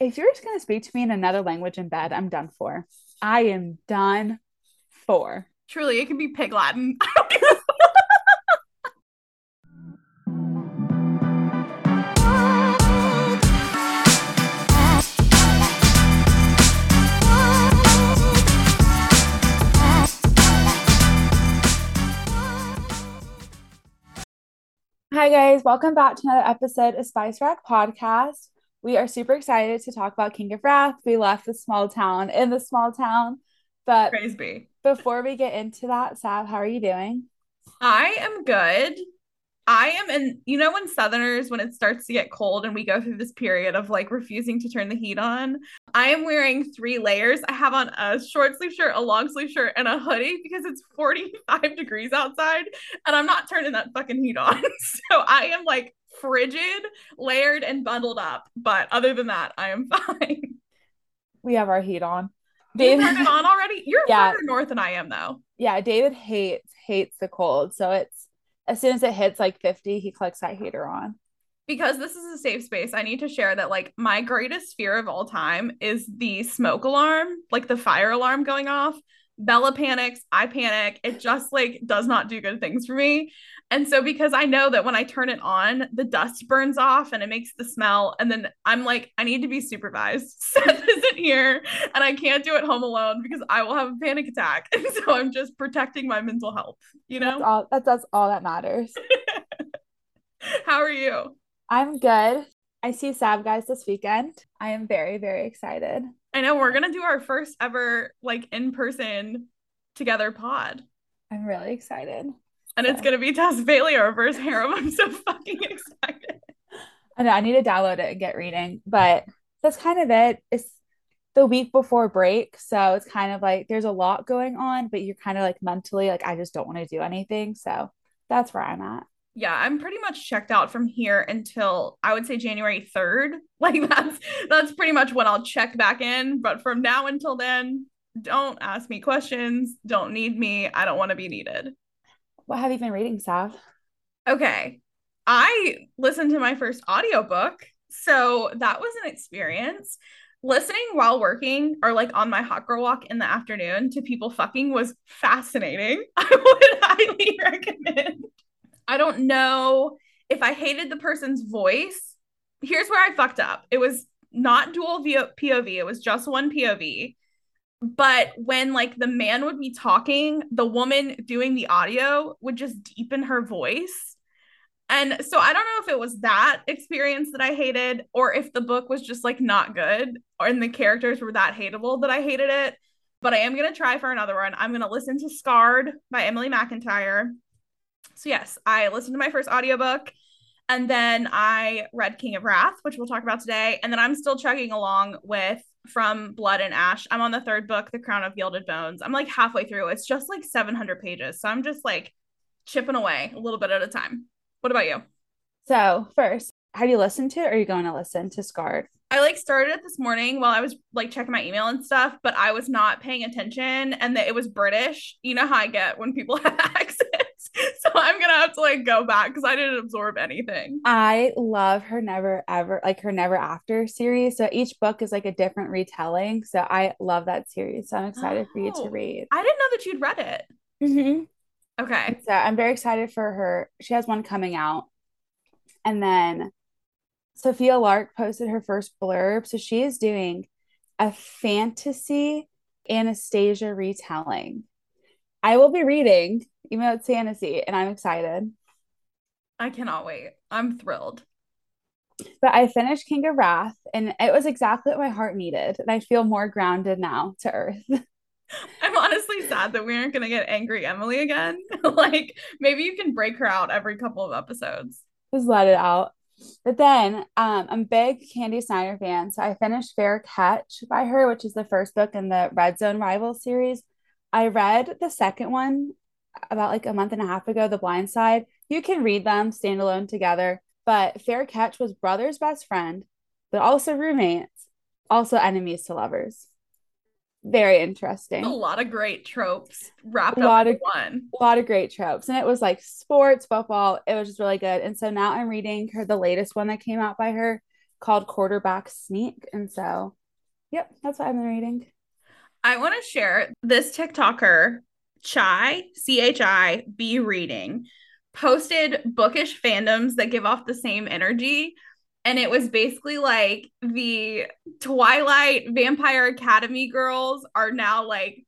if you're just gonna speak to me in another language in bed, I'm done for. I am done for. Truly, it can be pig Latin. Hi guys, welcome back to another episode of Spice Rack Podcast. We are super excited to talk about King of Wrath. We left the small town in the small town, but Praise be. before we get into that, Sav, how are you doing? I am good. I am in, you know, when Southerners, when it starts to get cold and we go through this period of like refusing to turn the heat on, I am wearing three layers. I have on a short sleeve shirt, a long sleeve shirt, and a hoodie because it's 45 degrees outside and I'm not turning that fucking heat on. So I am like frigid, layered, and bundled up. But other than that, I am fine. We have our heat on. David, turned it on already? You're Yeah. further north than I am, though. yeah, David hates hates the cold, so it's as soon as it hits like 50, he clicks that heater on. because this is a safe space, I need to share that like my greatest fear of all time is the smoke alarm, like the fire alarm going off. Bella panics, I panic. It just like does not do good things for me. And so because I know that when I turn it on, the dust burns off and it makes the smell and then I'm like I need to be supervised. Seth isn't here and I can't do it home alone because I will have a panic attack. And so I'm just protecting my mental health, you That's know? all that's, that's all that matters. How are you? I'm good. I see Sav guys this weekend. I am very, very excited. I know we're gonna do our first ever like in person together pod, I'm really excited. and it's gonna be Tess Bailey or reverse harem. I'm so fucking excited. I know I need to download it and get reading, but that's kind of it. It's the week before break, so it's kind of like there's a lot going on, but you're kind of like mentally like I just don't want to do anything. So that's where I'm at. Yeah, I'm pretty much checked out from here until I would say January 3rd. Like that's that's pretty much when I'll check back in. But from now until then, don't ask me questions. Don't need me. I don't want to be needed. What have you been reading, Sav? Okay. I listened to my first audiobook. So that was an experience. Listening while working or like on my hot girl walk in the afternoon to people fucking was fascinating. I would highly recommend. I don't know if I hated the person's voice. Here's where I fucked up. It was not dual POV, it was just one POV. But when like the man would be talking, the woman doing the audio would just deepen her voice. And so I don't know if it was that experience that I hated or if the book was just like not good or and the characters were that hateable that I hated it. But I am going to try for another one. I'm going to listen to Scarred by Emily McIntire. So yes, I listened to my first audiobook and then I read King of Wrath, which we'll talk about today. And then I'm still chugging along with From Blood and Ash. I'm on the third book, The Crown of Gilded Bones. I'm like halfway through. It's just like 700 pages. So I'm just like chipping away a little bit at a time. What about you? So first, have you listened to or are you going to listen to Scarred? I like started it this morning while I was like checking my email and stuff, but I was not paying attention and that it was British. You know how I get when people have accents. So I'm gonna have to like go back because I didn't absorb anything. I love her never ever like her never after series. So each book is like a different retelling. So I love that series. So I'm excited for you Oh. to read. I didn't know that you'd read it. hmm Okay. So I'm very excited for her. She has one coming out. And then Sophia Lark posted her first blurb. So she is doing a fantasy Anastasia retelling. I will be reading, even though it's fantasy, and I'm excited. I cannot wait. I'm thrilled. But I finished King of Wrath, and it was exactly what my heart needed. And I feel more grounded now to earth. I'm honestly sad that we aren't gonna get angry Emily again. like maybe you can break her out every couple of episodes. Just let it out. But then um, I'm a big Kandi Steiner fan. So I finished Fair Catch by her, which is the first book in the Red Zone Rival series. I read the second one about like a month and a half ago, The Blind Side. You can read them standalone together. But Fair Catch was brother's best friend, but also roommates, also enemies to lovers. Very interesting. A lot of great tropes wrapped A lot up of- one. a lot of great tropes and it was like sports football it was just really good and so now i'm reading her the latest one that came out by her called Quarterback Sneak. And so, yep, that's what I've been reading. I want to share this TikToker, Chai, C H I B reading, posted bookish fandoms that give off the same energy. And it was basically like the Twilight Vampire Academy girls are now like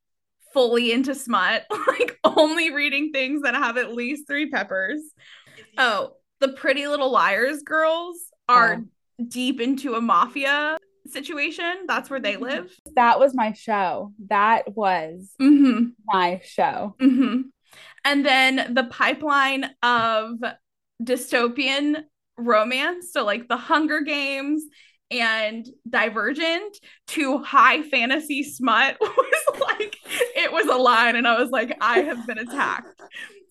fully into smut, like only reading things that have at least three peppers. Oh, the Pretty Little Liars girls are oh. deep into a mafia situation. That's where they live. That was my show. That was mm-hmm. my show. Mm-hmm. And then the pipeline of dystopian romance. So, like the Hunger Games and Divergent to high fantasy smut was like, it was a line. And I was like, I have been attacked.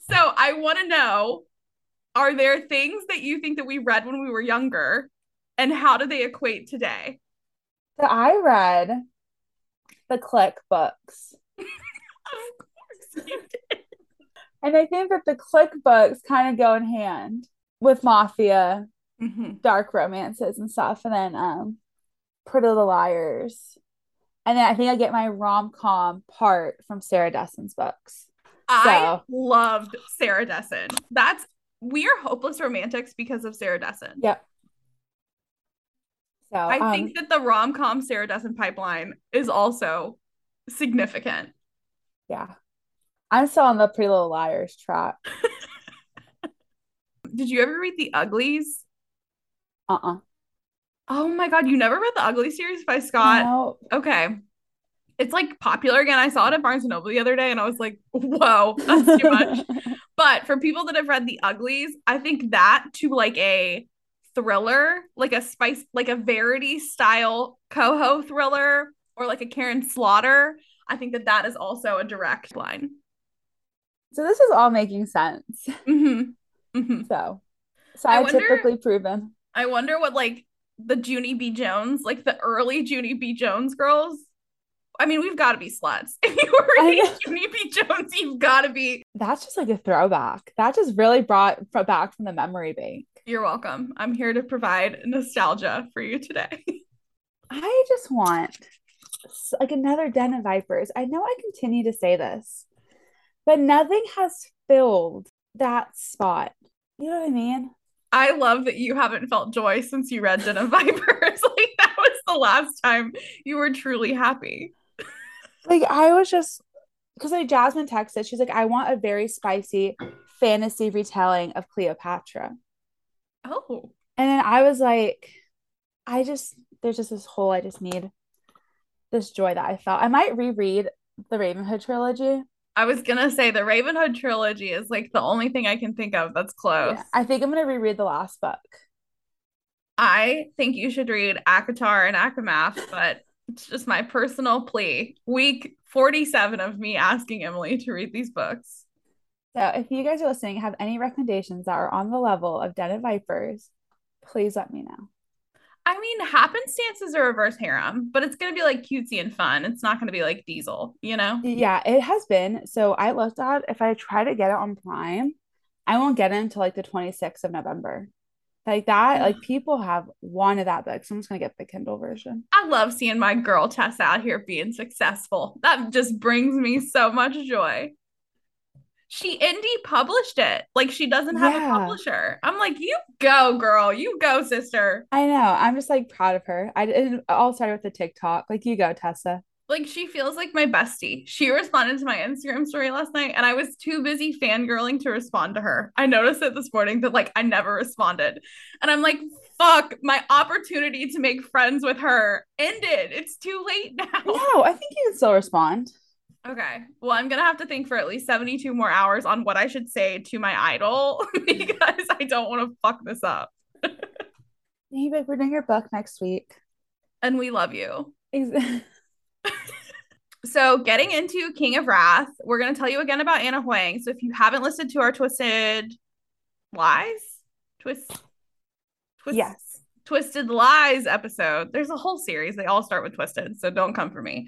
So, I want to know are there things that you think that we read when we were younger and how do they equate today? So I read the Clique books. of course you did. And I think that the Clique books kind of go in hand with mafia, mm-hmm. dark romances and stuff. And then um Pretty Little Liars. And then I think I get my rom com part from Sarah Dessen's books. I loved Sarah Dessen. That's we are hopeless romantics because of Sarah Dessen. Yep. So I um, think that the rom com Sarah Dessen pipeline is also significant. Yeah. I'm still on the Pretty Little Liars track. Did you ever read The Uglies? Uh uh-uh. uh Oh my God. You never read the Ugly series by Scott? No. Okay. It's like popular again. I saw it at Barnes and Noble the other day and I was like, whoa, that's too much. but for people that have read The Uglies, I think that to like a thriller, like a spice, like a Verity style CoHo thriller, or like a Karin Slaughter, I think that that is also a direct line. So this is all making sense. Mm-hmm. Mm-hmm. So scientifically wonder, proven. I wonder what like the Junie B. Jones, like the early Junie B. Jones girls. I mean, we've got to be sluts. If you were reading Junie B. Jones, you've got to be. That's just like a throwback. That just really brought back from the memory bank. You're welcome. I'm here to provide nostalgia for you today. I just want like another den of vipers. I know I continue to say this, but nothing has filled that spot. You know what I mean? I love that you haven't felt joy since you read Den of Vipers. like that was the last time you were truly happy. like I was just because like Jasmine texted, she's like, I want a very spicy fantasy retelling of Cleopatra. Oh. And then I was like, I just, there's just this whole, I just need this joy that I felt. I might reread the Ravenhood trilogy. I was gonna say the Ravenhood trilogy is like the only thing I can think of that's close. Yeah, I think I'm gonna reread the last book. I think you should read ACOTAR and ACOMAF, but it's just my personal plea. Week 47 of me asking Emily to read these books. So if you guys are listening, have any recommendations that are on the level of Den of Vipers, please let me know. I mean, happenstance is a reverse harem, but it's gonna be like cutesy and fun. It's not gonna be like diesel, you know? Yeah, it has been. So I looked at if I try to get it on Prime, I won't get it until like the 26th of November. Like that, like mm. people have wanted that book. So I'm just gonna get the Kindle version. I love seeing my girl Tess out here being successful. That just brings me so much joy she indie published it. Like she doesn't have yeah. a publisher. I'm like, you go, girl. You go, sister. I know. I'm just like proud of her. I did all started with the TikTok. Like you go, Tessa. Like she feels like my bestie. She responded to my Instagram story last night and I was too busy fangirling to respond to her. I noticed it this morning that like I never responded. And I'm like, fuck, my opportunity to make friends with her ended. It's too late now. No, I think you can still respond. Okay. Well, I'm going to have to think for at least 72 more hours on what I should say to my idol because I don't want to fuck this up. hey, babe, we're doing your book next week. And we love you. so, getting into King of Wrath, we're going to tell you again about Ana Huang. So, if you haven't listened to our Twisted Lies, Twist, twist yes. Twisted Lies episode. There's a whole series. They all start with Twisted, so don't come for me.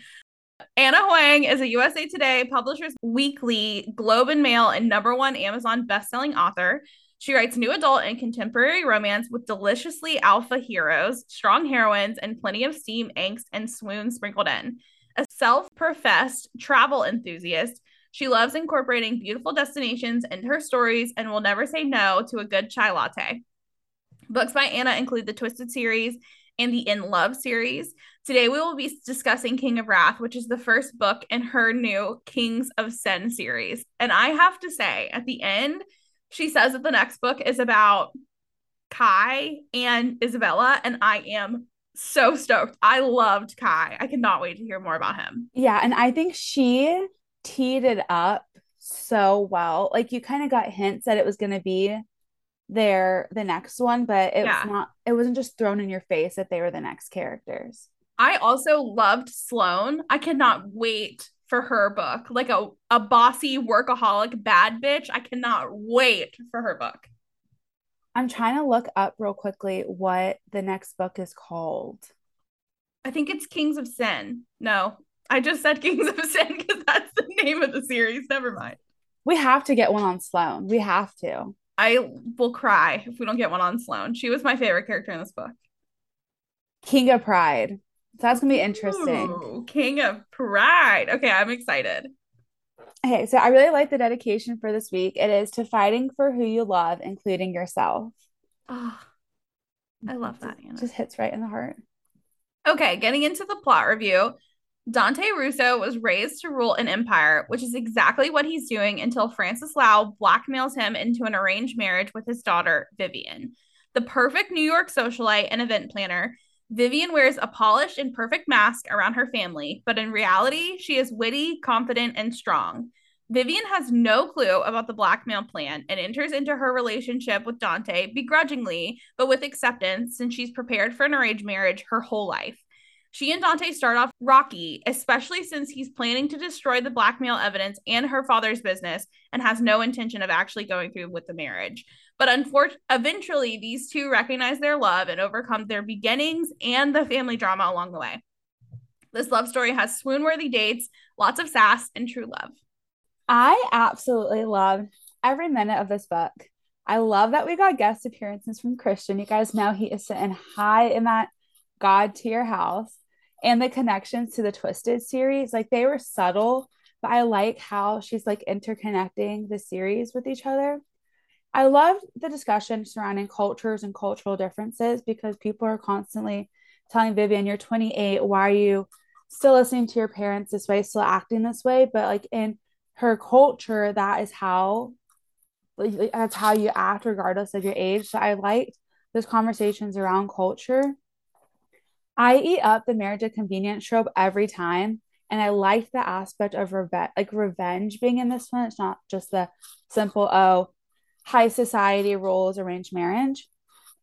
Ana Huang is a USA Today Publishers Weekly Globe and Mail and number one Amazon bestselling author. She writes new adult and contemporary romance with deliciously alpha heroes, strong heroines, and plenty of steam, angst, and swoon sprinkled in. A self professed travel enthusiast, she loves incorporating beautiful destinations into her stories and will never say no to a good chai latte. Books by Ana include the Twisted series and the In Love series. Today, we will be discussing King of Wrath, which is the first book in her new Kings of Sin series. And I have to say, at the end, she says that the next book is about Kai and Isabella, and I am so stoked. I loved Kai. I cannot wait to hear more about him. Yeah, and I think she teed it up so well. Like you kind of got hints that it was going to be there the next one, but it yeah. was not it wasn't just thrown in your face that they were the next characters. I also loved Sloane. I cannot wait for her book. Like a, a bossy workaholic bad bitch. I cannot wait for her book. I'm trying to look up real quickly what the next book is called. I think it's Kings of Sin. No, I just said Kings of Sin because that's the name of the series. Never mind. We have to get one on Sloane. We have to. I will cry if we don't get one on Sloane. She was my favorite character in this book. King of Pride. So that's gonna be interesting. Ooh, King of Pride. Okay, I'm excited. Okay, so I really like the dedication for this week. It is to fighting for who you love, including yourself. Oh, I love that. Ana. Just hits right in the heart. Okay, getting into the plot review. Dante Russo was raised to rule an empire, which is exactly what he's doing until Francis Lau blackmails him into an arranged marriage with his daughter, Vivian. The perfect New York socialite and event planner, Vivian wears a polished and perfect mask around her family, but in reality, she is witty, confident, and strong. Vivian has no clue about the blackmail plan and enters into her relationship with Dante begrudgingly, but with acceptance since she's prepared for an arranged marriage her whole life. She and Dante start off rocky, especially since he's planning to destroy the blackmail evidence and her father's business and has no intention of actually going through with the marriage. But unfortunately, eventually, these two recognize their love and overcome their beginnings and the family drama along the way. This love story has swoon worthy dates, lots of sass, and true love. I absolutely loved every minute of this book. I love that we got guest appearances from Christian. You guys know he is sitting high in that God tier house. And the connections to the Twisted series, like they were subtle, but I like how she's like interconnecting the series with each other. I love the discussion surrounding cultures and cultural differences because people are constantly telling Vivian, you're 28. Why are you still listening to your parents this way, still acting this way? But like in her culture, that is how that's how you act regardless of your age. So I liked those conversations around culture. I eat up the marriage of convenience trope every time. And I like the aspect of revenge, like revenge being in this one. It's not just the simple, oh, high society rules arranged marriage.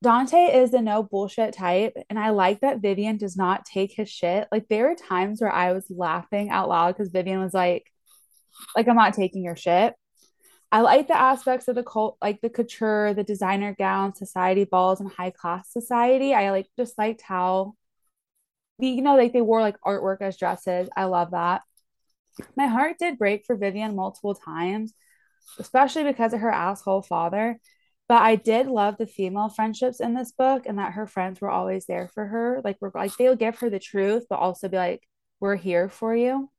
Dante is the no bullshit type. And I like that Vivian does not take his shit. Like there were times where I was laughing out loud because Vivian was like, like, I'm not taking your shit. I like the aspects of the cult, like the couture, the designer gowns, society balls, and high class society. I like just liked how, you know, like they wore like artwork as dresses. I love that. My heart did break for Vivian multiple times especially because of her asshole father. But I did love the female friendships in this book and that her friends were always there for her. Like we're like they'll give her the truth, but also be like, we're here for you.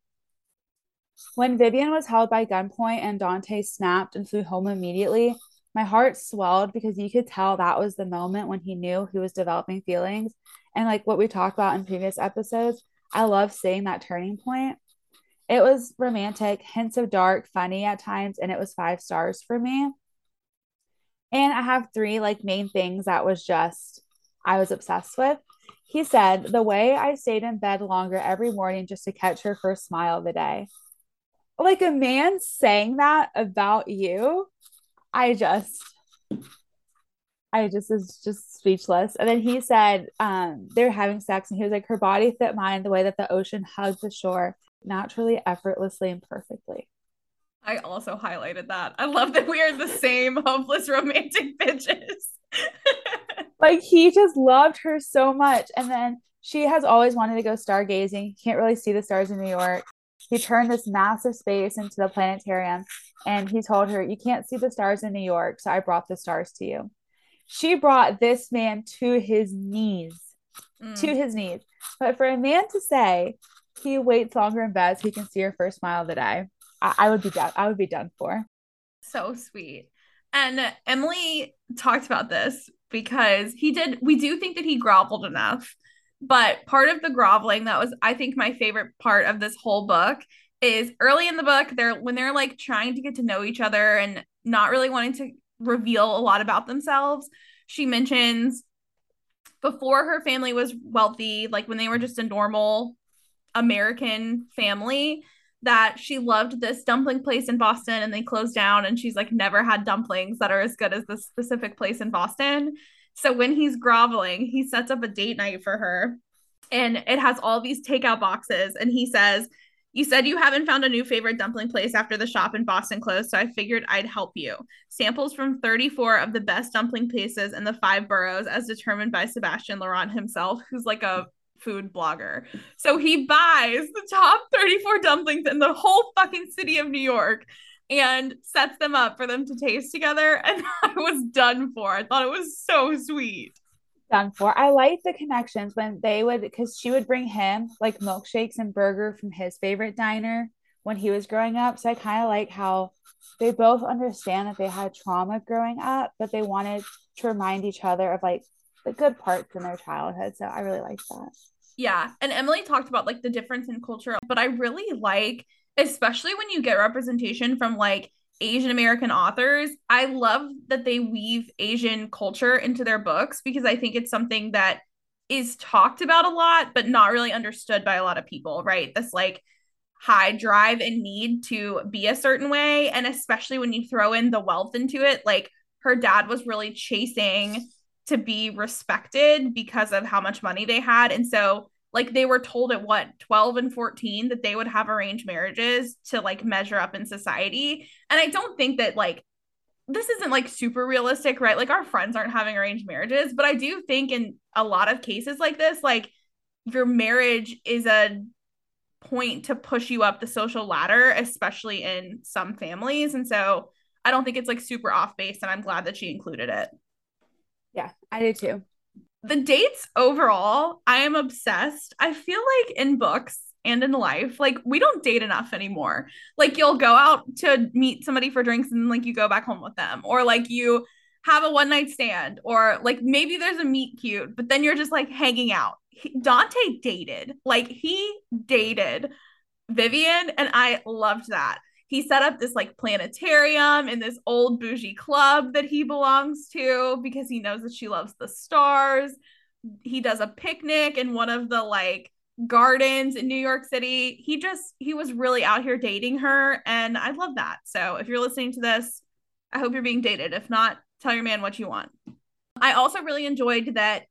When Vivian was held by gunpoint and Dante snapped and flew home immediately, my heart swelled because you could tell that was the moment when he knew he was developing feelings. And like what we talked about in previous episodes, I love seeing that turning point. It was romantic, hints of dark, funny at times, and it was five stars for me. And I have three like main things that was just I was obsessed with. He said, The way I stayed in bed longer every morning just to catch her first smile of the day. Like a man saying that about you, I just I just is just speechless. And then he said um, they were having sex, and he was like, her body fit mine the way that the ocean hugged the shore naturally, effortlessly, and perfectly. I also highlighted that. I love that we are the same hopeless romantic bitches. like he just loved her so much. And then she has always wanted to go stargazing. Can't really see the stars in New York. he turned this massive space into the planetarium and he told her, You can't see the stars in New York, so I brought the stars to you. She brought this man to his knees, mm. to his knees. But for a man to say he waits longer in bed so he can see her first smile of the day, I, I would be done. I would be done for. So sweet. And Emily talked about this because he did, we do think that he groveled enough but part of the groveling that was, I think, my favorite part of this whole book is early in the book, they're when they're like trying to get to know each other and not really wanting to reveal a lot about themselves. She mentions before her family was wealthy, like when they were just a normal American family, that she loved this dumpling place in Boston and they closed down and she's like never had dumplings that are as good as this specific place in Boston. So when he's groveling, he sets up a date night for her and it has all these takeout boxes. And he says, You said you haven't found a new favorite dumpling place after the shop in Boston closed, so I figured I'd help you. Samples from 34 of the best dumpling places in the five boroughs, as determined by Sebastian Laurent himself, who's like a food blogger. So he buys the top 34 dumplings in the whole fucking city of New York and sets them up for them to taste together. And I was done for. I thought it was so sweet. Done for. I like the connections when they would, because she would bring him like milkshakes and burger from his favorite diner when he was growing up. So I kind of like how they both understand that they had trauma growing up, but they wanted to remind each other of like the good parts in their childhood. So I really like that. Yeah. And Emily talked about like the difference in culture, but I really like especially when you get representation from like Asian American authors. I love that they weave Asian culture into their books because I think it's something that is talked about a lot, but not really understood by a lot of people, right? This like high drive and need to be a certain way. And especially when you throw in the wealth into it, like her dad was really chasing to be respected because of how much money they had. And so like they were told at what 12 and 14 that they would have arranged marriages to like measure up in society. And i don't think that like this isn't like super realistic right? Like our friends aren't having arranged marriages but i do think in a lot of cases like this like your marriage is a point to push you up the social ladder especially in some families. And so i don't think it's like super off base and i'm glad that she included it yeah i do too the dates overall, I am obsessed. I feel like in books and in life, like we don't date enough anymore. Like you'll go out to meet somebody for drinks and like you go back home with them, or like you have a one night stand, or like maybe there's a meet cute, but then you're just like hanging out. Dante dated, like he dated Vivian, and I loved that he set up this like planetarium in this old bougie club that he belongs to because he knows that she loves the stars. He does a picnic in one of the like gardens in New York City. He just he was really out here dating her and I love that. So if you're listening to this, I hope you're being dated. If not, tell your man what you want. I also really enjoyed that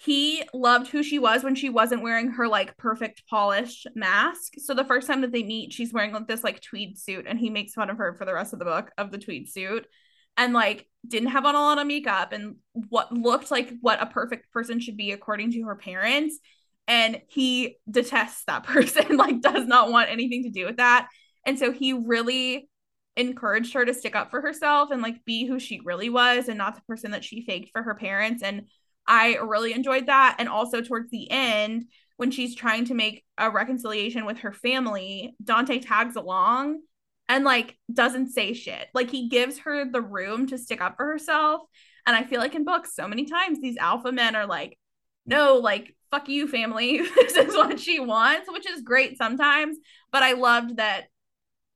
he loved who she was when she wasn't wearing her like perfect polished mask. So the first time that they meet, she's wearing like this like tweed suit and he makes fun of her for the rest of the book of the tweed suit and like didn't have on a lot of makeup and what looked like what a perfect person should be according to her parents. And he detests that person like does not want anything to do with that. And so he really encouraged her to stick up for herself and like be who she really was and not the person that she faked for her parents. And I really enjoyed that. And also towards the end, when she's trying to make a reconciliation with her family, Dante tags along and like doesn't say shit. Like he gives her the room to stick up for herself. And I feel like in books, so many times these alpha men are like, no, like, fuck you, family. this is what she wants, which is great sometimes. But I loved that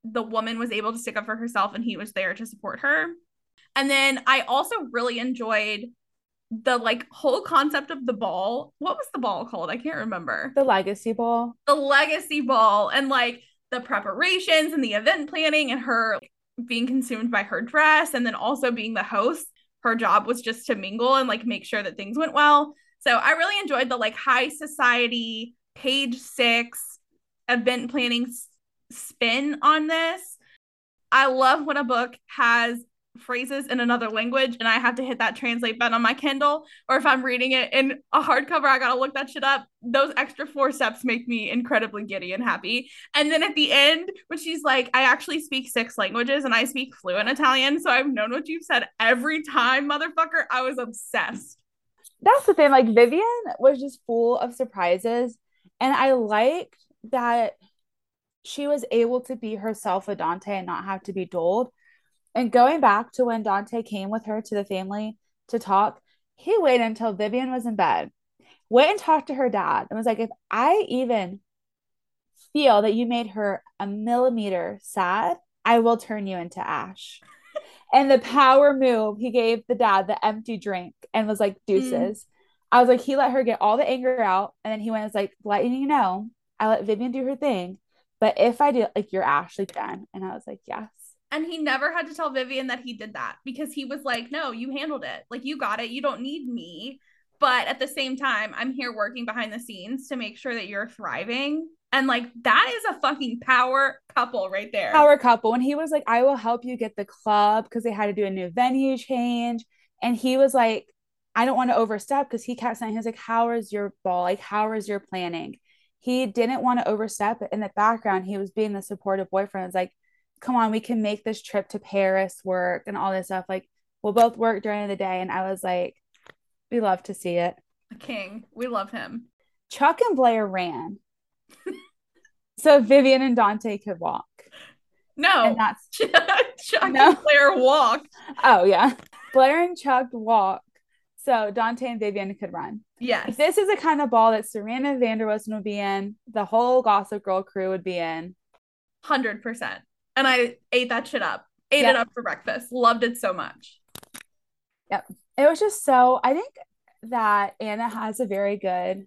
the woman was able to stick up for herself and he was there to support her. And then I also really enjoyed the like whole concept of the ball. What was the ball called? I can't remember. The legacy ball. The legacy ball and like the preparations and the event planning and her being consumed by her dress and then also being the host. Her job was just to mingle and like make sure that things went well. So I really enjoyed the like high society page 6 event planning spin on this. I love when a book has phrases in another language and I have to hit that translate button on my Kindle, or if I'm reading it in a hardcover, I gotta look that shit up. Those extra four steps make me incredibly giddy and happy. And then at the end, when she's like, I actually speak six languages and I speak fluent Italian, so I've known what you've said every time, motherfucker. I was obsessed. That's the thing. Like Vivian was just full of surprises. And I liked that she was able to be herself with Dante and not have to be dulled and going back to when Dante came with her to the family to talk, he waited until Vivian was in bed, went and talked to her dad, and was like, if I even feel that you made her a millimeter sad, I will turn you into ash. and the power move, he gave the dad the empty drink and was like, deuces. Mm. I was like, he let her get all the anger out. And then he went, was like, letting you know, I let Vivian do her thing. But if I do, like, you're Ashley then. And I was like, yes. And he never had to tell Vivian that he did that because he was like, no, you handled it. Like, you got it. You don't need me. But at the same time, I'm here working behind the scenes to make sure that you're thriving. And like, that is a fucking power couple right there. Power couple. And he was like, I will help you get the club because they had to do a new venue change. And he was like, I don't want to overstep because he kept saying, he's like, How is your ball? Like, how is your planning? He didn't want to overstep. In the background, he was being the supportive boyfriend. It's like, come on, we can make this trip to Paris work and all this stuff. Like, we'll both work during the day. And I was like, we love to see it. A king. We love him. Chuck and Blair ran. so Vivian and Dante could walk. No. And that's Chuck no. and Blair walk. Oh, yeah. Blair and Chuck walk. So Dante and Vivian could run. Yes. This is the kind of ball that Serena van der Woodsen would be in, the whole Gossip Girl crew would be in. 100% and I ate that shit up. Ate yep. it up for breakfast. Loved it so much. Yep. It was just so I think that Ana has a very good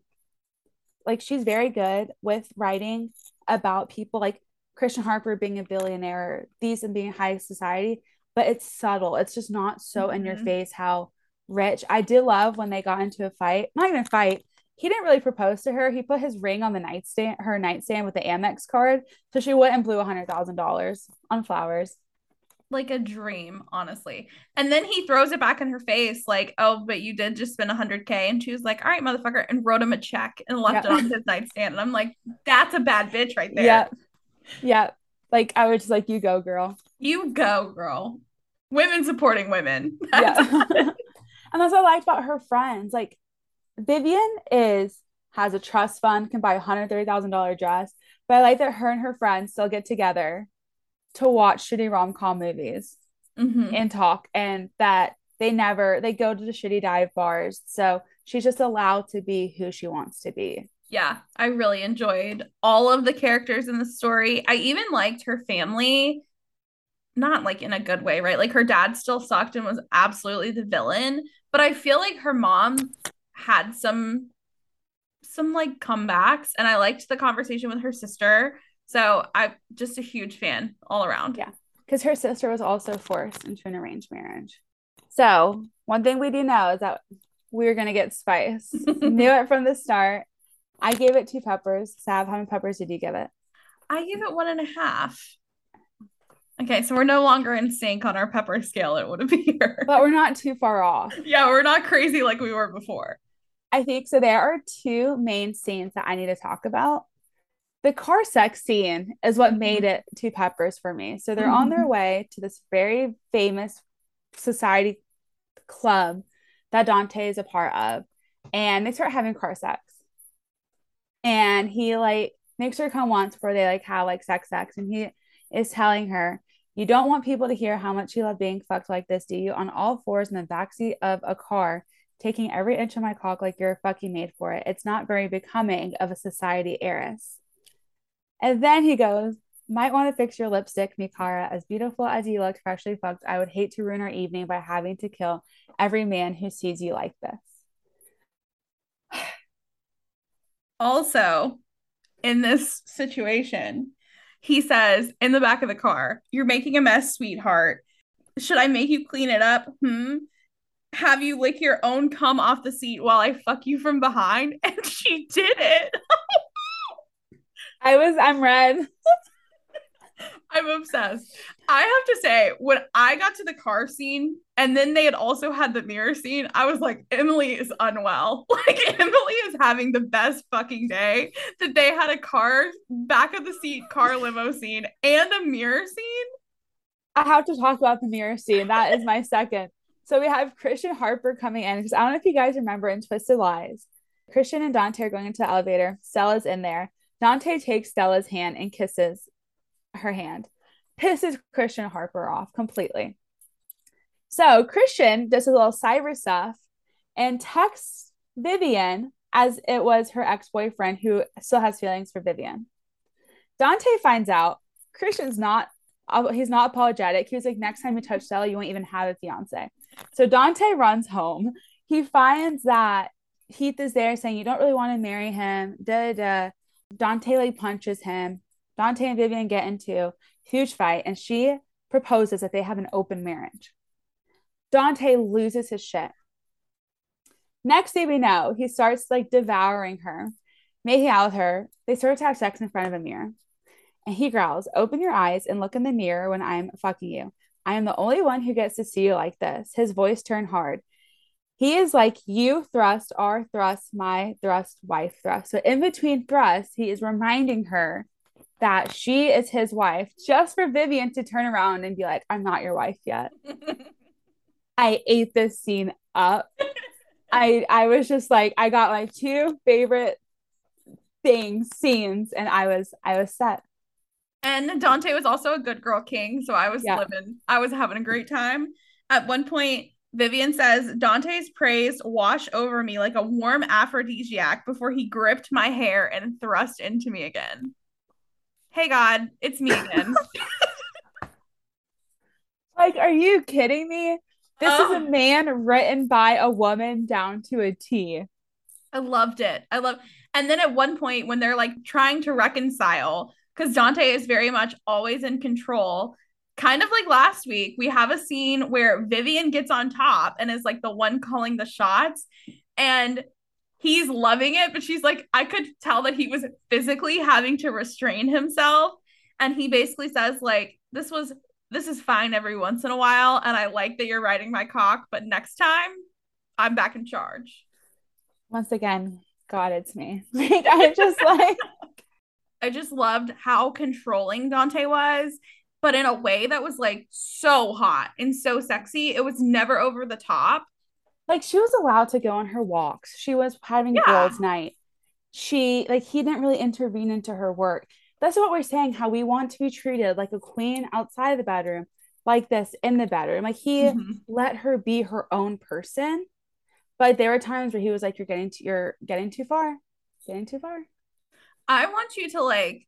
like she's very good with writing about people like Christian Harper being a billionaire, these and being high society, but it's subtle. It's just not so mm-hmm. in your mm-hmm. face how rich. I did love when they got into a fight, not even a fight, he didn't really propose to her. He put his ring on the nightstand, her nightstand with the Amex card, so she went and blew a hundred thousand dollars on flowers. Like a dream, honestly. And then he throws it back in her face, like, "Oh, but you did just spend a hundred k," and she was like, "All right, motherfucker," and wrote him a check and left it on his nightstand. And I'm like, "That's a bad bitch right there." Yeah, yeah. Like I was just like, "You go, girl. You go, girl." Women supporting women. That's yeah. and that's what I liked about her friends. Like Vivian is has a trust fund, can buy a hundred thirty thousand dollar dress, but I like that her and her friends still get together to watch shitty rom com movies mm-hmm. and talk, and that they never they go to the shitty dive bars. So she's just allowed to be who she wants to be. Yeah, I really enjoyed all of the characters in the story. I even liked her family, not like in a good way, right? Like her dad still sucked and was absolutely the villain, but I feel like her mom had some some like comebacks and I liked the conversation with her sister. So I'm just a huge fan all around. Yeah. Because her sister was also forced into an arranged marriage. So one thing we do know is that we are gonna get spice. Knew it from the start. I gave it two peppers. Sav, how many peppers did you give it? I gave it one and a half. Okay, so we're no longer in sync on our pepper scale, it would appear. But we're not too far off. yeah, we're not crazy like we were before. I think so. There are two main scenes that I need to talk about. The car sex scene is what made mm-hmm. it two peppers for me. So they're mm-hmm. on their mm-hmm. way to this very famous society club that Dante is a part of, and they start having car sex. And he like makes her come once before they like have like sex sex, and he is telling her, "You don't want people to hear how much you love being fucked like this, do you?" On all fours in the backseat of a car taking every inch of my cock like you're fucking made for it. It's not very becoming of a society heiress. And then he goes, might want to fix your lipstick, mia cara. As beautiful as you look, freshly fucked, I would hate to ruin our evening by having to kill every man who sees you like this. Also, in this situation, he says in the back of the car, You're making a mess, sweetheart. Should I make you clean it up? Hmm have you lick your own cum off the seat while I fuck you from behind? And she did it. I was, I'm red. I'm obsessed. I have to say, when I got to the car scene and then they had also had the mirror scene, I was like, Emily is unwell. Like, Emily is having the best fucking day that they had a car, back of the seat car limo scene and a mirror scene. I have to talk about the mirror scene. That is my second. So we have Christian Harper coming in because I don't know if you guys remember in Twisted Lies, Christian and Dante are going into the elevator. Stella's in there. Dante takes Stella's hand and kisses her hand, pisses Christian Harper off completely. So Christian does a little cyber stuff and texts Vivian as it was her ex boyfriend who still has feelings for Vivian. Dante finds out Christian's not he's not apologetic. He was like, next time you touch Stella, you won't even have a fiance. So Dante runs home. He finds that Heath is there saying, You don't really want to marry him. Da da. Dante like punches him. Dante and Vivian get into huge fight, and she proposes that they have an open marriage. Dante loses his shit. Next day, we know he starts like devouring her, making out with her. They start to have sex in front of a mirror. And he growls, Open your eyes and look in the mirror when I'm fucking you. I am the only one who gets to see you like this. His voice turned hard. He is like you thrust, our thrust, my thrust, wife thrust. So in between thrusts, he is reminding her that she is his wife just for Vivian to turn around and be like, I'm not your wife yet. I ate this scene up. I I was just like, I got my two favorite things, scenes, and I was I was set. And Dante was also a good girl king, so I was yeah. living, I was having a great time. At one point, Vivian says Dante's praise washed over me like a warm aphrodisiac before he gripped my hair and thrust into me again. Hey God, it's me again. like, are you kidding me? This is a oh. man written by a woman down to a T. I loved it. I love and then at one point when they're like trying to reconcile, because Dante is very much always in control kind of like last week, we have a scene where Vivian gets on top and is like the one calling the shots. And he's loving it, but she's like, I could tell that he was physically having to restrain himself. And he basically says, like, this was this is fine every once in a while. And I like that you're riding my cock, but next time I'm back in charge. Once again, God, it's me. Like I just like I just loved how controlling Dante was but in a way that was like so hot and so sexy. It was never over the top. Like she was allowed to go on her walks. She was having yeah. girls' night. She like he didn't really intervene into her work. That's what we're saying. How we want to be treated like a queen outside of the bedroom, like this in the bedroom. Like he mm-hmm. let her be her own person. But there were times where he was like, "You're getting to, you're getting too far, getting too far." I want you to like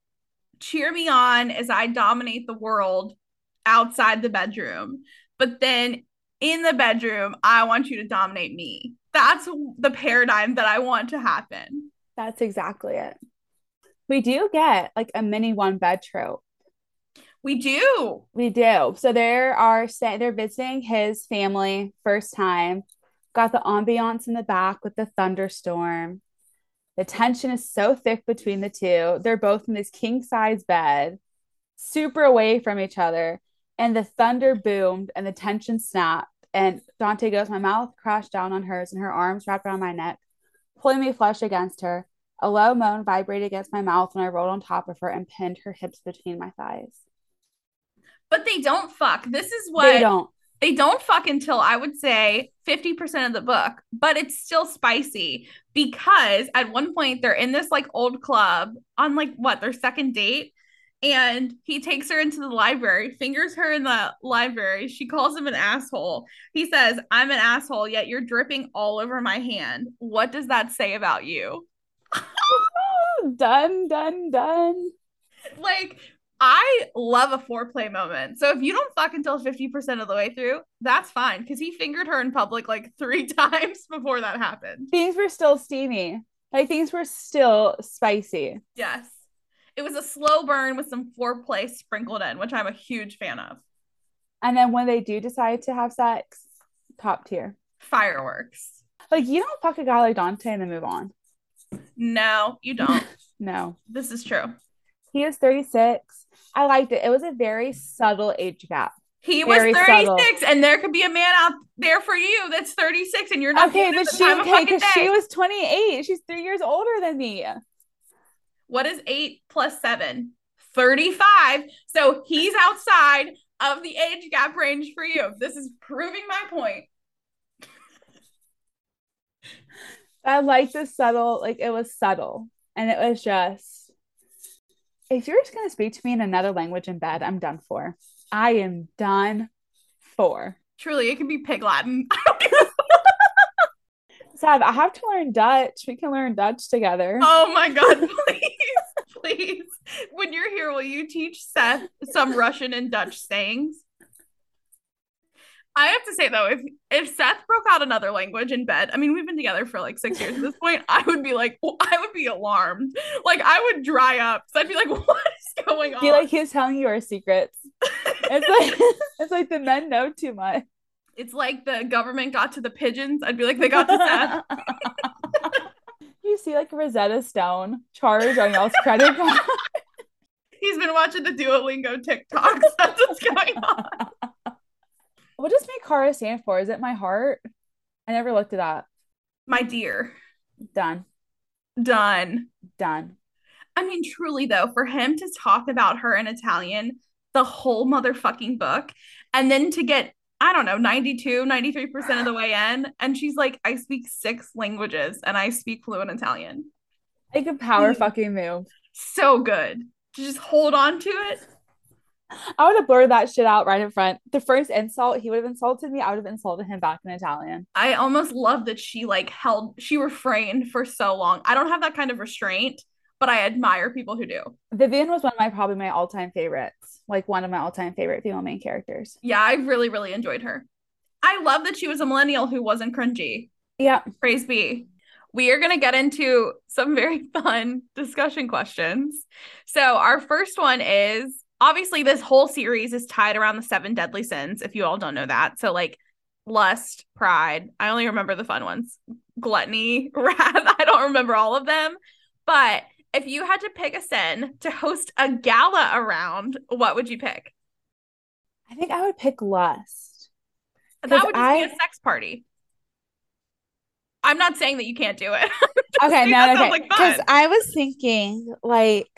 cheer me on as I dominate the world outside the bedroom. But then in the bedroom, I want you to dominate me. That's the paradigm that I want to happen. That's exactly it. We do get like a mini one bed trope. We do. We do. So there are say they're visiting his family first time. Got the ambiance in the back with the thunderstorm. The tension is so thick between the two. They're both in this king size bed, super away from each other. And the thunder boomed and the tension snapped. And Dante goes, My mouth crashed down on hers and her arms wrapped around my neck, pulling me flush against her. A low moan vibrated against my mouth when I rolled on top of her and pinned her hips between my thighs. But they don't fuck. This is what they don't. They don't fuck until I would say 50% of the book, but it's still spicy because at one point they're in this like old club on like what their second date. And he takes her into the library, fingers her in the library. She calls him an asshole. He says, I'm an asshole, yet you're dripping all over my hand. What does that say about you? done, done, done. Like, I love a foreplay moment. So if you don't fuck until 50% of the way through, that's fine because he fingered her in public like three times before that happened. Things were still steamy. Like things were still spicy. Yes. It was a slow burn with some foreplay sprinkled in, which I'm a huge fan of. And then when they do decide to have sex, top tier. Fireworks. Like you don't fuck a guy like Dante and then move on. No, you don't. no. This is true. He is 36. I liked it. It was a very subtle age gap. He was 36, subtle. and there could be a man out there for you that's 36, and you're not Okay, but she okay because she was 28. She's three years older than me. What is eight plus seven? 35. So he's outside of the age gap range for you. This is proving my point. I like the subtle, like it was subtle. And it was just if you're just gonna speak to me in another language in bed, I'm done for. I am done for. Truly, it can be pig Latin. Sav, I have to learn Dutch. We can learn Dutch together. oh my God, please, please. When you're here, will you teach Seth some Russian and Dutch sayings? I have to say though, if if Seth broke out another language in bed, I mean, we've been together for like six years at this point. I would be like, well, I would be alarmed. Like, I would dry up. So I'd be like, what is going on? feel like he's telling you our secrets. It's like it's like the men know too much. it's like the government got to the pigeons. I'd be like, they got to Seth. you see like Rosetta Stone charge on y'all's credit card. He's been watching the Duolingo TikToks. That's what's going on. What does mia cara stand for? Is it my heart? I never looked it up. My dear, Done. done. Done. I mean, truly though, for him to talk about her in Italian the whole motherfucking book and then to get, I don't know, 92, 93% of the way in. And she's like, I speak six languages and I speak fluent Italian. Like a power Mm. fucking move. So good. To just hold on to it. I would have blurred that shit out right in front. The first insult, he would have insulted me. I would have insulted him back in Italian. I almost love that she like held, she refrained for so long. I don't have that kind of restraint, but I admire people who do. Vivian was one of my probably my all time favorites. Like one of my all time favorite female main characters. Yeah, I really, really enjoyed her. I love that she was a millennial who wasn't cringy. Yeah. Praise be. We are going to get into some very fun discussion questions. So, our first one is obviously, this whole series is tied around the seven deadly sins, if you all don't know that. So, like lust, pride. I only remember the fun ones gluttony, wrath. I don't remember all of them. But if you had to pick a sin to host a gala around, what would you pick? I think I would pick lust. That would just I- be a sex party. I'm not saying that you can't do it. Okay, no, okay. sounds like Because. I was thinking like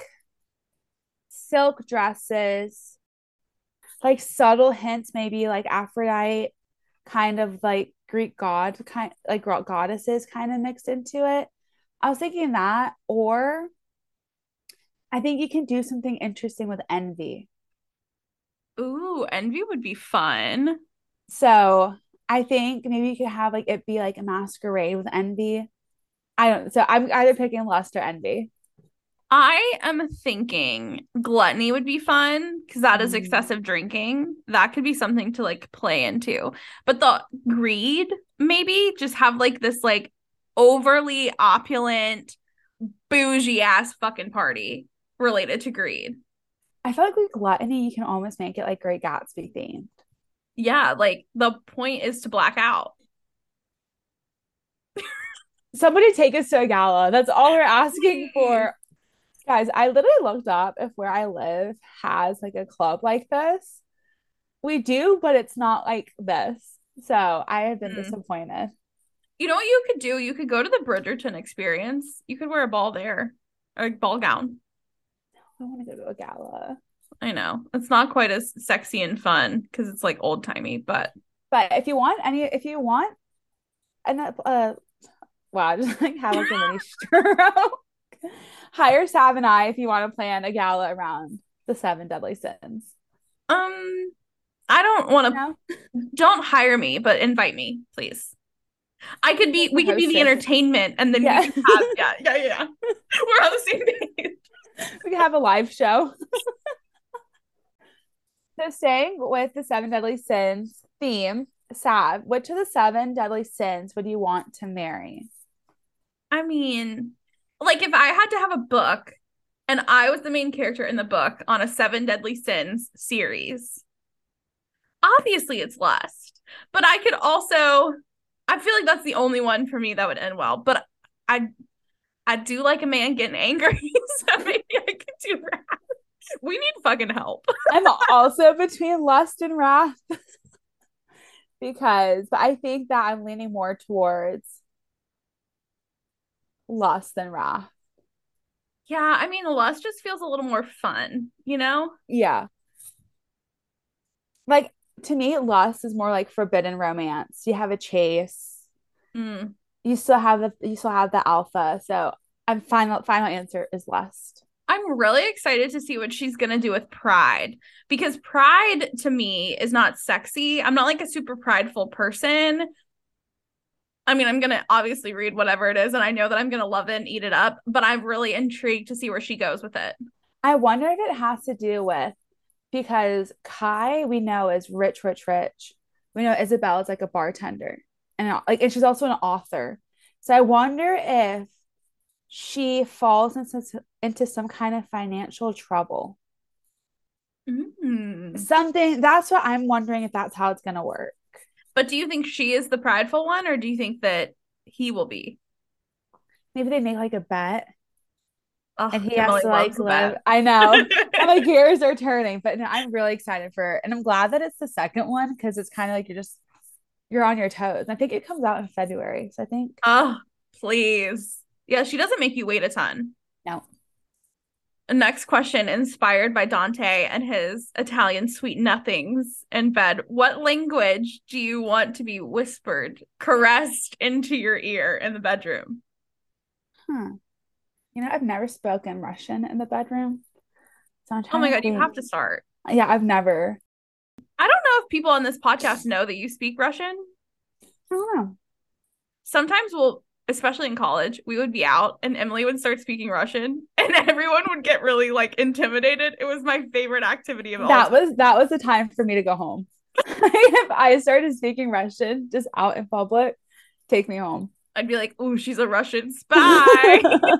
silk dresses, like subtle hints, maybe like Aphrodite, kind of like Greek god, kind like goddesses kind of mixed into it. I was thinking that, or I think you can do something interesting with envy. Ooh, envy would be fun. So I think maybe you could have like it be like a masquerade with envy. I don't. So I'm either picking lust or envy. I am thinking gluttony would be fun because that is Mm. excessive drinking. That could be something to like play into. But the greed, maybe just have like this like overly opulent, bougie ass fucking party related to greed. I feel like with gluttony, you can almost make it like Great Gatsby themed. Yeah, like the point is to black out. Somebody take us to a gala. That's all we're asking for. Guys, I literally looked up if where I live has like a club like this. We do, but it's not like this. So I have been Mm. disappointed. You know what you could do? You could go to the Bridgerton experience. You could wear a ball there, or a ball gown. I want to go to a gala. I know it's not quite as sexy and fun because it's like old timey, but But if you want any, if you want, and uh, wow, I just like have like a mini stroke. Hire Sav and I if you want to plan a gala around the seven deadly sins. um, I don't want to. know? Don't hire me, but invite me, please. I could be. We could be the entertainment, and then Yeah. we can have. Yeah, yeah, yeah. We're on the same page. we could have a live show. so staying with the seven deadly sins theme, Sav, which of the seven deadly sins would you want to marry? I mean, like if I had to have a book, and I was the main character in the book on a Seven Deadly Sins series, obviously it's lust. But I could also. I feel like that's the only one for me that would end well. But I, I do like a man getting angry, so maybe I could do that. fucking help. I'm also between lust and wrath because, but I think that I'm leaning more towards lust than wrath. Yeah, I mean, lust just feels a little more fun, you know? Yeah. Like to me, lust is more like forbidden romance. You have a chase. Mm. You still have the you still have the alpha. So I'm final final answer is lust. I'm really excited to see what she's going to do with pride because pride to me is not sexy. I'm not like a super prideful person. I mean, I'm going to obviously read whatever it is and I know that I'm going to love it and eat it up, but I'm really intrigued to see where she goes with it. I wonder if it has to do with because Kai we know is rich, rich, rich. We know Isabel is like a bartender and like and she's also an author. So I wonder if she falls into into some kind of financial trouble. Mm. Something that's what I'm wondering if that's how it's gonna work. But do you think she is the prideful one or do you think that he will be? Maybe they make like a bet Ugh, and he Emily has to like live. I know. and my gears are turning, but no, I'm really excited for it. And I'm glad that it's the second one because it's kind of like you're just you're on your toes. And I think it comes out in February. So I think Oh, please. Yeah, she doesn't make you wait a ton. Next question, inspired by Dante and his Italian sweet nothings in bed. What language do you want to be whispered, caressed into your ear in the bedroom? Huh. You know, I've never spoken Russian in the bedroom. So Oh my God, you have to start. Yeah, I've never. I don't know if people on this podcast know that you speak Russian. I don't know. Sometimes we'll, especially in college, we would be out and Emily would start speaking Russian and everyone would get really like intimidated. It was my favorite activity of all That time. was that was the time for me to go home. if I started speaking Russian just out in public, take me home. I'd be like, "Ooh, she's a Russian spy."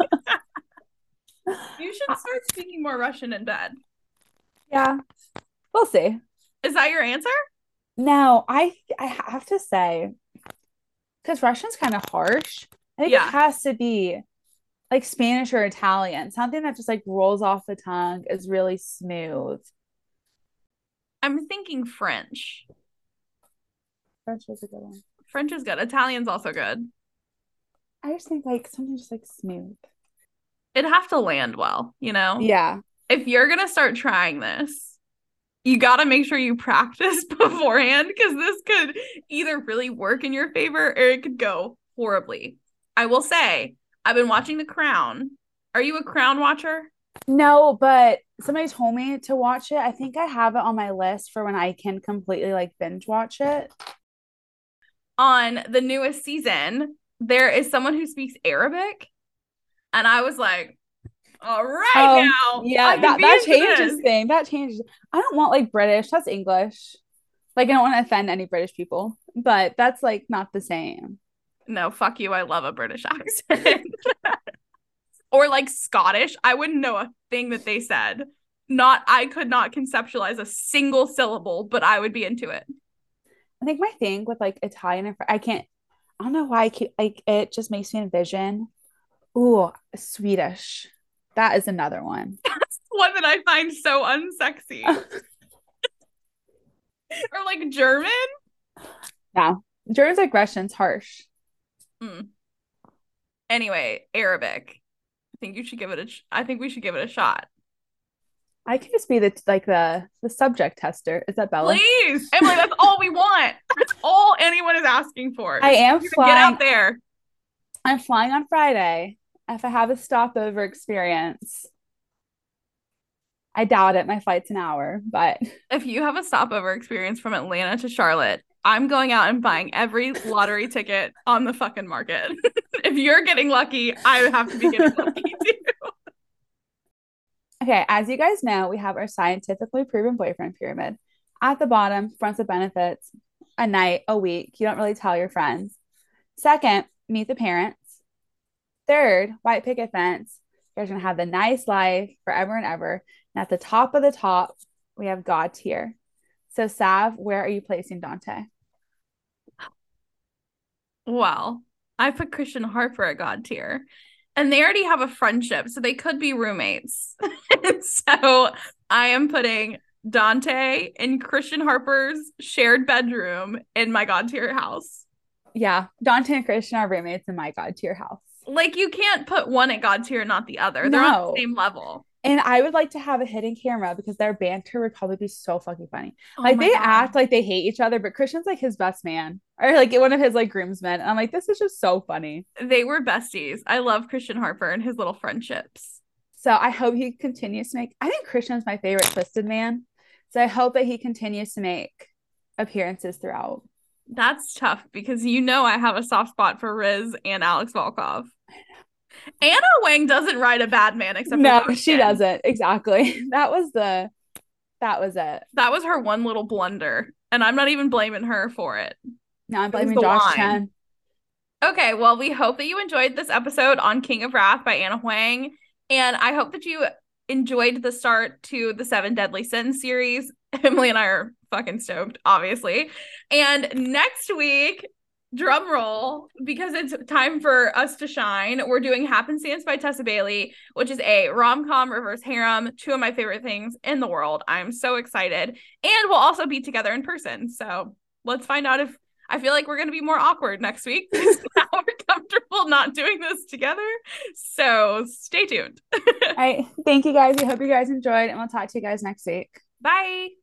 you should start speaking more Russian in bed. yeah. We'll see. Is that your answer? No, I I have to say, because Russian's kind of harsh. I think Yeah. it has to be like Spanish or Italian, something that just like rolls off the tongue is really smooth. I'm thinking French. French is a good one. French is good. Italian's also good. I just think like something just like smooth. It'd have to land well, you know? Yeah. If you're going to start trying this, you got to make sure you practice beforehand because this could either really work in your favor or it could go horribly. I will say, I've been watching The Crown. Are you a Crown watcher? No, but somebody told me to watch it. I think I have it on my list for when I can completely like binge watch it. on the newest season, there is someone who speaks Arabic. And I was like, all right Oh, now. Yeah, that, that changes this. thing. That changes. I don't want like British. That's English. Like I don't want to offend any British people, but that's like not the same. No, fuck you. I love a British accent. or like Scottish. I wouldn't know a thing that they said. Not, I could not conceptualize a single syllable, but I would be into it. I think my thing with like Italian and I can't. I don't know why I keep like it just makes me envision. Ooh, Swedish. That is another one. That's one that I find so unsexy. or like German. Yeah, German's like Russian's harsh. Mm. Anyway, Arabic. I think you should give it a. Sh- I think we should give it a shot. I can just be the like the the subject tester. Is that Bella? Please, Emily. That's all we want. That's all anyone is asking for. I am Get flying. out there. I'm flying on Friday. If I have a stopover experience, I doubt it. My flight's an hour, but If you have a stopover experience from Atlanta to Charlotte, I'm going out and buying every lottery ticket on the fucking market. if you're getting lucky, I have to be getting lucky too. okay. As you guys know, we have our scientifically proven boyfriend pyramid. At the bottom, fronts of benefits, a night, a week. You don't really tell your friends. Second, meet the parents. Third, white picket fence. You guys are gonna have the nice life forever and ever. And at the top of the top, we have God tier. So, Sav, where are you placing Dante? Well, I put Christian Harper at God tier. And they already have a friendship, so they could be roommates. so I am putting Dante in Christian Harper's shared bedroom in my God tier house. Yeah. Dante and Christian are roommates in my God tier house. Like you can't put one at God tier, not the other. They're no. on the same level. And I would like to have a hidden camera because their banter would probably be so fucking funny. Oh like they God. act like they hate each other, but Christian's like his best man or like one of his like groomsmen. And I'm like, this is just so funny. They were besties. I love Christian Harper and his little friendships. So I hope he continues to make. I think Christian's my favorite twisted man. So I hope that he continues to make appearances throughout. That's tough because you know I have a soft spot for Rhys and Alex Volkov. Ana Huang doesn't write a bad man except no, she doesn't. Exactly. That was the that was it. That was her one little blunder, and I'm not even blaming her for it. No, I'm blaming Josh line. Chen. Okay, well, we hope that you enjoyed this episode on King of Wrath by Ana Huang, and I hope that you enjoyed the start to the Seven Deadly Sins series. Emily and I are fucking stoked, obviously. And next week, drum roll, because it's time for us to shine. We're doing Happenstance by Tessa Bailey, which is a rom com reverse harem, two of my favorite things in the world. I'm so excited. And we'll also be together in person. So let's find out if I feel like we're going to be more awkward next week now we're comfortable not doing this together. So stay tuned. All right. Thank you guys. We hope you guys enjoyed, and we'll talk to you guys next week. Bye.